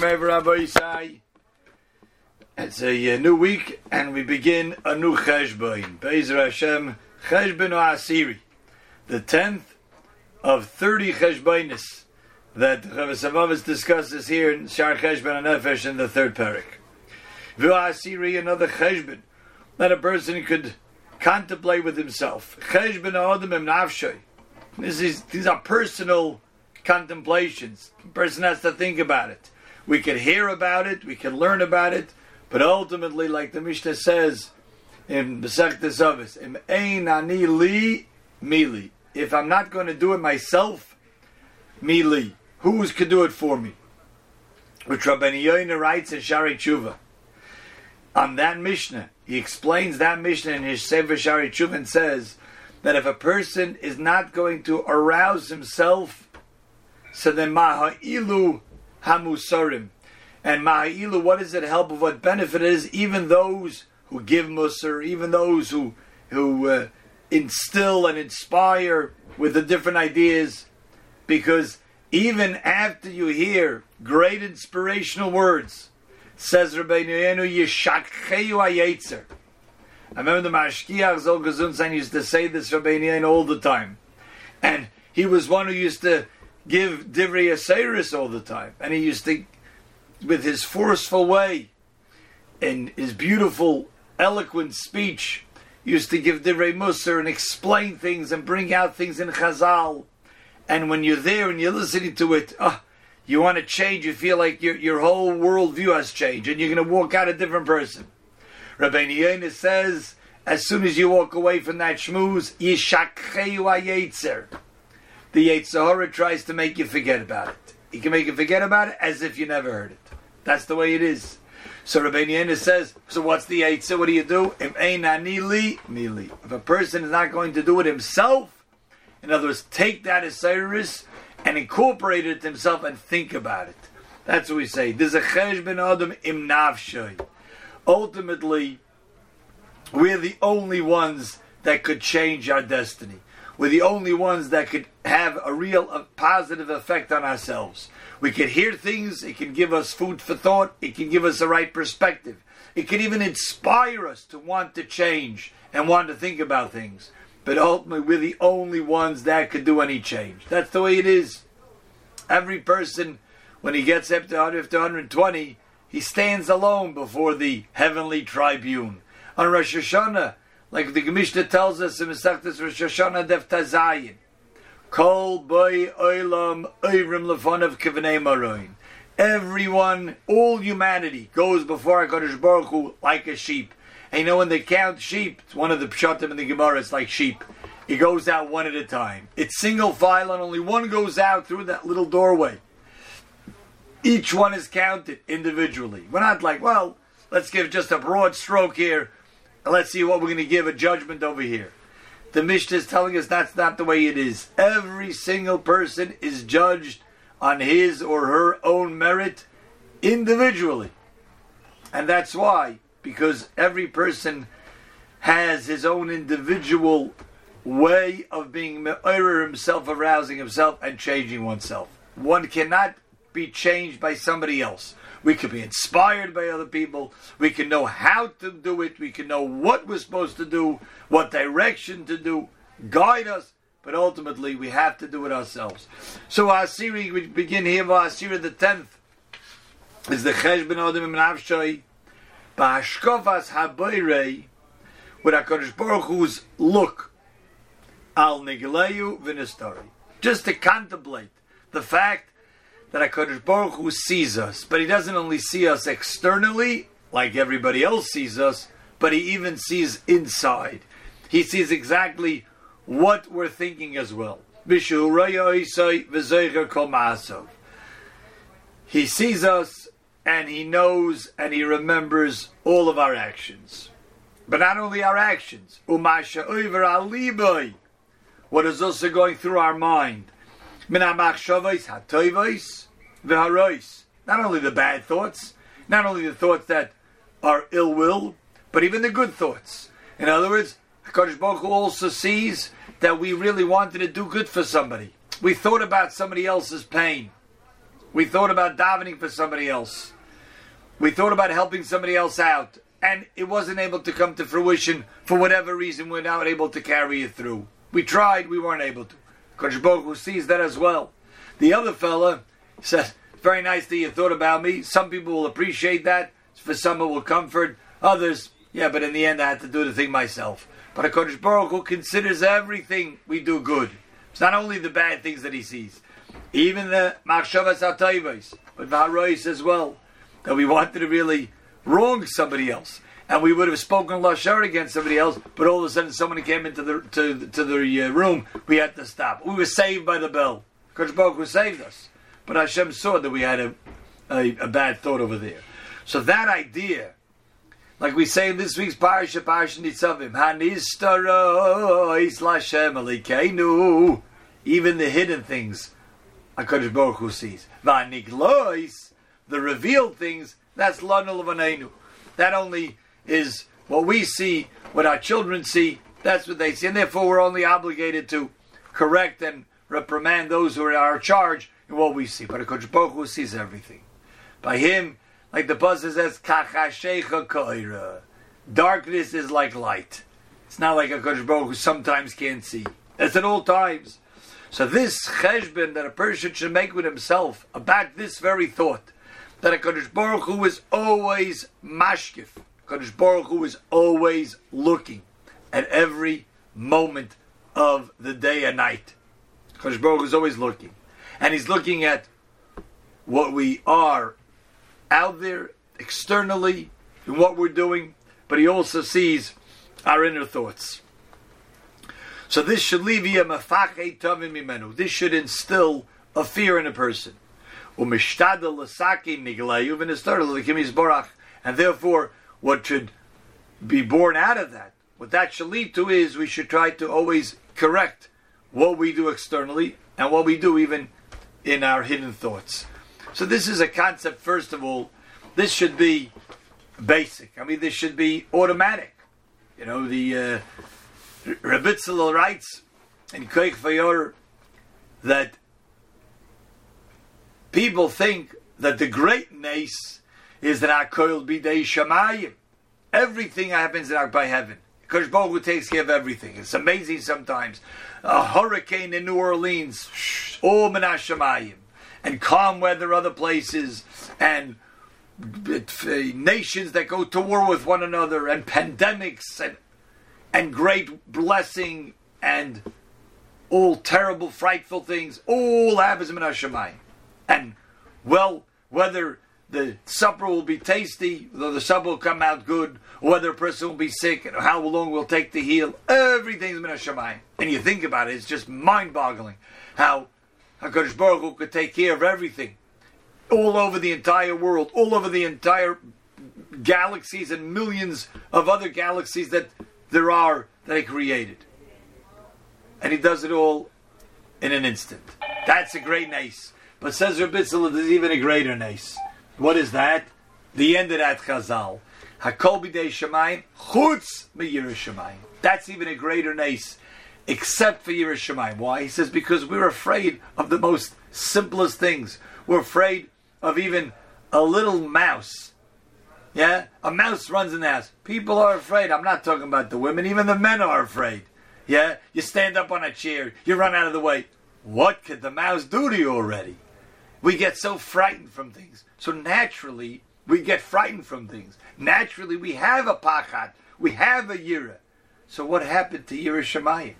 Rabbi Yisai. It's a uh, new week, and we begin a new Cheshbon. Be'ezer Hashem, Cheshbon Asiri, the tenth of thirty Cheshbonis that Savavis discusses here in Shar Cheshbon Nefesh in the third parak. Asiri, another Cheshbon that a person could contemplate with himself. Cheshbon Adam Im Nafshay. This is these are personal contemplations. The person has to think about it. We can hear about it, we can learn about it, but ultimately, like the Mishnah says in Masechta Zavis, "Im ein ani li mili." If I'm not going to do it myself, mili, who's can do it for me? Which Rabbi Yoina writes in Shari Tshuva. On that Mishnah, he explains that Mishnah in his Sefer Shari Tshuva and says that if a person is not going to arouse himself so then maha'ilu hamusarim. And maha'ilu, what does it help? Of what benefit it is? Even those who give musar, even those who who uh, instill and inspire with the different ideas, because even after you hear great inspirational words, says Rabbeinu Yonah. I remember the Mashgiach Zol Gesundsein used to say this Rabbeinu Yonah all the time. And he was one who used to give Divrei Asiris all the time. And he used to, with his forceful way and his beautiful, eloquent speech, used to give Divrei Musar and explain things and bring out things in Chazal. And when you're there and you're listening to it, oh, you want to change, you feel like your, your whole worldview has changed and you're going to walk out a different person. Rabbeinu Yonah says, as soon as you walk away from that shmooze, Yishakheyu Ayetzer the Yetzer Hara tries to make you forget about it. He can make you forget about it as if you never heard it. That's the way it is. So Rabbi Yehuda says, so what's the Yetzirah? What do you do? If a person is not going to do it himself, in other words, take that as and incorporate it himself and think about it. That's what we say. There's a chesh ben adam im nafshay. Ultimately, we're the only ones that could change our destiny. We're the only ones that could have a real a positive effect on ourselves. We can hear things, it can give us food for thought, it can give us the right perspective. It can even inspire us to want to change and want to think about things. But ultimately, we're the only ones that could do any change. That's the way it is. Every person, when he gets up to 120, he stands alone before the heavenly tribune. On Rosh Hashanah, like the Mishnah tells us in Masechtas Rosh Hashanah Def Tazayin. Kol boy oilam oivrim lefonav kivanei maroin. Everyone, all humanity goes before HaKadosh Baruch Hu like a sheep. And you know when they count sheep, it's one of the pshatim in the Gemara, it's like sheep. It goes out one at a time. It's single file and only one goes out through that little doorway. Each one is counted individually. We're not like, well, let's give just a broad stroke here let's see what we're going to give a judgment over here. The Mishnah is telling us that's not the way it is. Every single person is judged on his or her own merit individually. And that's why, because every person has his own individual way of being himself, arousing himself, and changing oneself. One cannot be changed by somebody else. We can be inspired by other people. We can know how to do it. We can know what we're supposed to do, what direction to do, guide us. But ultimately, we have to do it ourselves. So our series, we begin here, our series the 10th, is the Chesh Ben Odom Ibn Avshay, Ba'ashkofas HaBoirei, with HaKadosh Baruch Hu's look, Al Nigleyu Vinistari. Just to contemplate the fact that HaKadosh Baruch Hu sees us, but He doesn't only see us externally, like everybody else sees us, but He even sees inside. He sees exactly what we're thinking as well. He sees us and He knows and He remembers all of our actions. But not only our actions, what is also going through our mind. Not only the bad thoughts, not only the thoughts that are ill will, but even the good thoughts. In other words, HaKadosh Baruch also sees that we really wanted to do good for somebody. We thought about somebody else's pain. We thought about davening for somebody else. We thought about helping somebody else out. And it wasn't able to come to fruition for whatever reason. We're not able to carry it through. We tried, we weren't able to. Kodesh Baruch sees that as well. The other fella says, very nice that you thought about me. Some people will appreciate that. For some it will comfort. Others, yeah, but in the end I had to do the thing myself. But a Kodesh Baruch Hu considers everything we do good. It's not only the bad things that he sees. Even the Machshavas HaTayvos, but Vaharois as well, that we wanted to really wrong somebody else. And we would have spoken Lashon Hara against somebody else, but all of a sudden somebody came into the to, to the uh, room, we had to stop. We were saved by the bell. Kodesh Baruch Hu saved us. But Hashem saw that we had a, a, a bad thought over there. So that idea like we say in this week's Parasha, Parasha Nitzavim, Hanistarois Lashem Alikeinu. Even the hidden things, HaKadosh Baruch Hu sees. Vaniglois, the revealed things, that's Lanul Vanenu. That only is what we see, what our children see, that's what they see. And therefore we're only obligated to correct and reprimand those who are in our charge in what we see. But HaKadosh Baruch Hu sees everything. By Him, like the Pasuk says, Kachashecha koira. Darkness is like light. It's not like a Baruch who sometimes can't see. That's at all times. So this cheshbon that a person should make with himself about this very thought, that a Baruch Hu is always mashkif, Kodesh Baruch Hu is always looking at every moment of the day and night. Kodesh Baruch Hu is always looking. And he's looking at what we are out there externally in what we're doing, but he also sees our inner thoughts. So this should leave you mimenu. This should instill a fear in a person. And therefore, what should be born out of that, what that should lead to is we should try to always correct what we do externally and what we do even in our hidden thoughts. So this is a concept, first of all, this should be basic. I mean, this should be automatic. You know, the uh, Rabitzal writes in Koich Fayor that people think that the great nace is that Akoil Bidei Shamayim. Everything happens by heaven. Because Baruch takes care of everything. It's amazing sometimes. A hurricane in New Orleans, all Menashamayim and calm weather other places, and uh, nations that go to war with one another, and pandemics, and and great blessing, and all terrible, frightful things, all happens in Hashemayim. And well, whether the supper will be tasty, whether the supper will come out good, whether a person will be sick, and how long will take to heal, everything's min Hashemayim. And you think about it, it's just mind-boggling how HaKadosh Baruch Hu could take care of everything. All over the entire world, all over the entire galaxies and millions of other galaxies that there are that He created. And He does it all in an instant. That's a great nace. But says Rabbitzal, there's even a greater nace. What is that? The end of that chazal. Hakol b'dei shemayim, chutz shemayim. That's even a greater nace except for yiras Shamayim. Why? He says because we're afraid of the most simplest things. We're afraid of even a little mouse. Yeah, a mouse runs in the house. People are afraid. I'm not talking about the women. Even the men are afraid. Yeah, you stand up on a chair, you run out of the way. What could the mouse do to you already? We get so frightened from things. So naturally, we get frightened from things. Naturally, we have a pachat, we have a yira. So what happened to yiras Shamayim?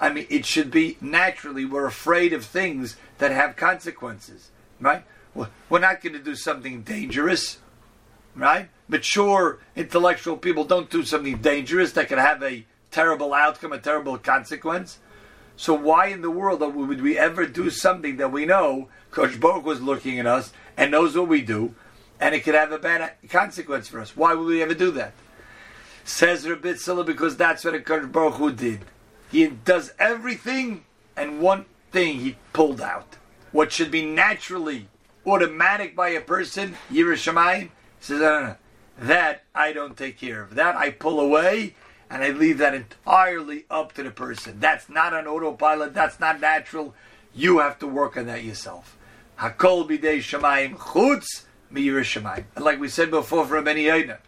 I mean, it should be naturally we're afraid of things that have consequences, right? We're not going to do something dangerous, right? Mature intellectual people don't do something dangerous that could have a terrible outcome, a terrible consequence. So why in the world would we ever do something that we know Coach Baruch was looking at us and knows what we do, and it could have a bad consequence for us? Why would we ever do that? Says Rabbi because that's what Coach Baruch Hu did. He does everything, and one thing he pulled out. What should be naturally automatic by a person, yiras Shamayim, says, no, no, no. That I don't take care of. That I pull away, and I leave that entirely up to the person. That's not an autopilot. That's not natural. You have to work on that yourself. Hakol bidei Shemayim chutz mi. And like we said before from Rabbi Yoina,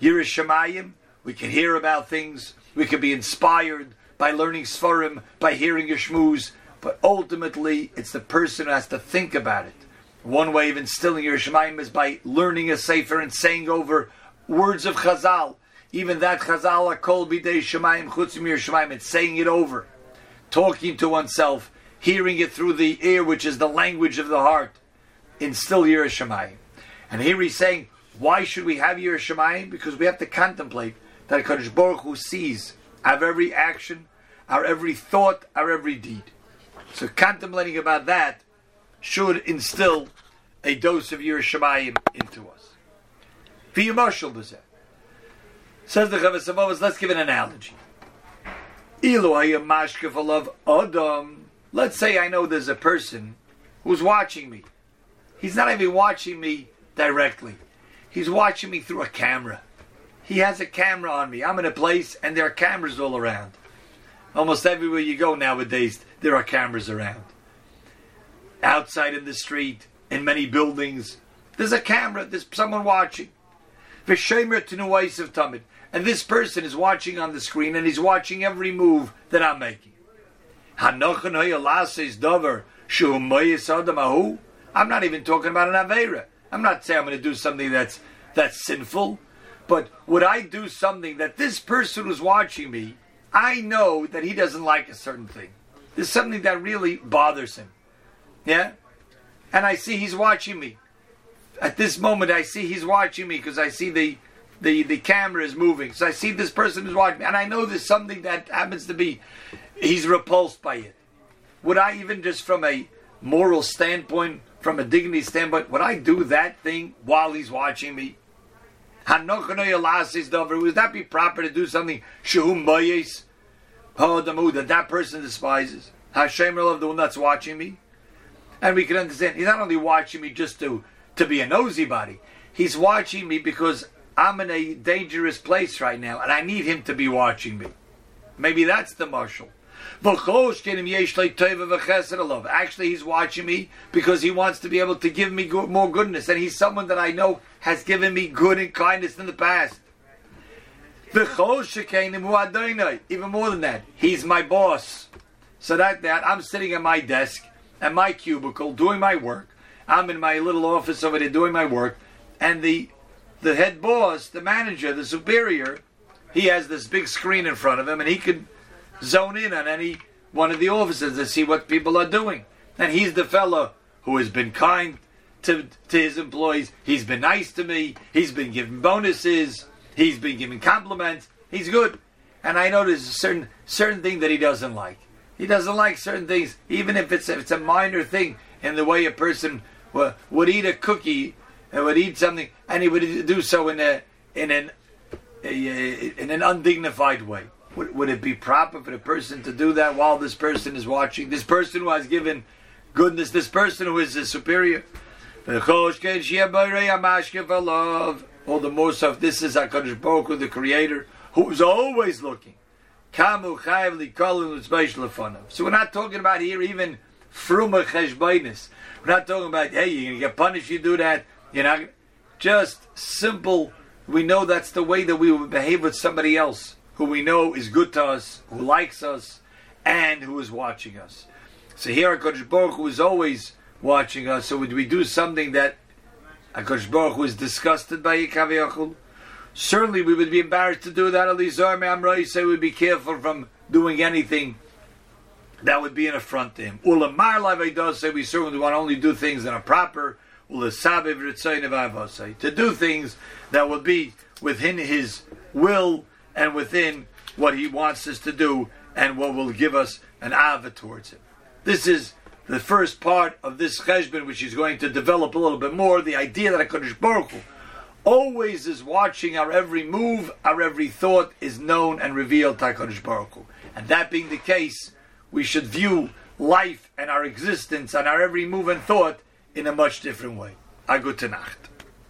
Shemayim, we can hear about things, we can be inspired by learning Sfarim, by hearing shmooze, but ultimately it's the person who has to think about it. One way of instilling yiras Shemayim is by learning a Sefer and saying over words of Chazal. Even that Chazal, Kol Bidei Shemayim Chutzim Shemayim, it's saying it over, talking to oneself, hearing it through the ear, which is the language of the heart. Instill yiras Shemayim. And here he's saying, why should we have yiras Shemayim? Because we have to contemplate that Kadosh Baruch Hu sees our every action, our every thought, our every deed. So contemplating about that should instill a dose of yiras Shemayim into us. V'yimashal b'zeh. Says the Chavasavavas, let's give an analogy. Adam. Let's say I know there's a person who's watching me. He's not even watching me directly. He's watching me through a camera. He has a camera on me. I'm in a place and there are cameras all around. Almost everywhere you go nowadays, there are cameras around. Outside in the street, in many buildings, there's a camera, there's someone watching. V'shemer to of Tamid. And this person is watching on the screen and he's watching every move that I'm making. I'm not even talking about an Avera. I'm not saying I'm going to do something that's that's sinful, but would I do something that this person who's watching me, I know that he doesn't like a certain thing. There's something that really bothers him. Yeah? And I see he's watching me. At this moment I see he's watching me because I see the the, the camera is moving. So I see this person is watching me, and I know there's something that happens to be he's repulsed by it. Would I even just from a moral standpoint from a dignity standpoint, would I do that thing while he's watching me? Would that be proper to do something that that person despises? Hashem of the one that's watching me? And we can understand he's not only watching me just to, to be a nosy body, he's watching me because I'm in a dangerous place right now and I need him to be watching me. Maybe that's the marshal. Actually, he's watching me because he wants to be able to give me more goodness, and he's someone that I know has given me good and kindness in the past. Even more than that, he's my boss. So that that I'm sitting at my desk at my cubicle doing my work. I'm in my little office over there doing my work, and the the head boss, the manager, the superior, he has this big screen in front of him, and he can zone in on any one of the officers to see what people are doing. And he's the fellow who has been kind to, to his employees. He's been nice to me. He's been giving bonuses. He's been giving compliments. He's good. And I know there's a certain certain thing that he doesn't like. He doesn't like certain things, even if it's if it's a minor thing in the way a person would eat a cookie and would eat something, and he would do so in a in an a, in an undignified way. Would, would it be proper for the person to do that while this person is watching? This person who has given goodness, this person who is a superior. All the more so this is HaKadosh Baruch the Creator, who is always looking. So we're not talking about here even fruma cheshbainis. We're not talking about, hey, you're going to get punished, you do that. You're not just simple. We know that's the way that we would behave with somebody else who we know is good to us, who likes us, and who is watching us. So here HaKadosh Baruch Hu is always watching us. So would we do something that HaKadosh Baruch Hu is disgusted by Yikaviyachul? Certainly we would be embarrassed to do that. Elizar Me'amrai say we'd be careful from doing anything that would be an affront to him. Ulamar does say we certainly want to only do things that are proper. To do things that will be within his will and within what he wants us to do and what will give us an ava towards him. This is the first part of this cheshbon, which he's going to develop a little bit more. The idea that HaKadosh Baruch Hu always is watching our every move, our every thought is known and revealed to HaKadosh Baruch Hu. And that being the case, we should view life and our existence and our every move and thought in a much different way. A gute Nacht.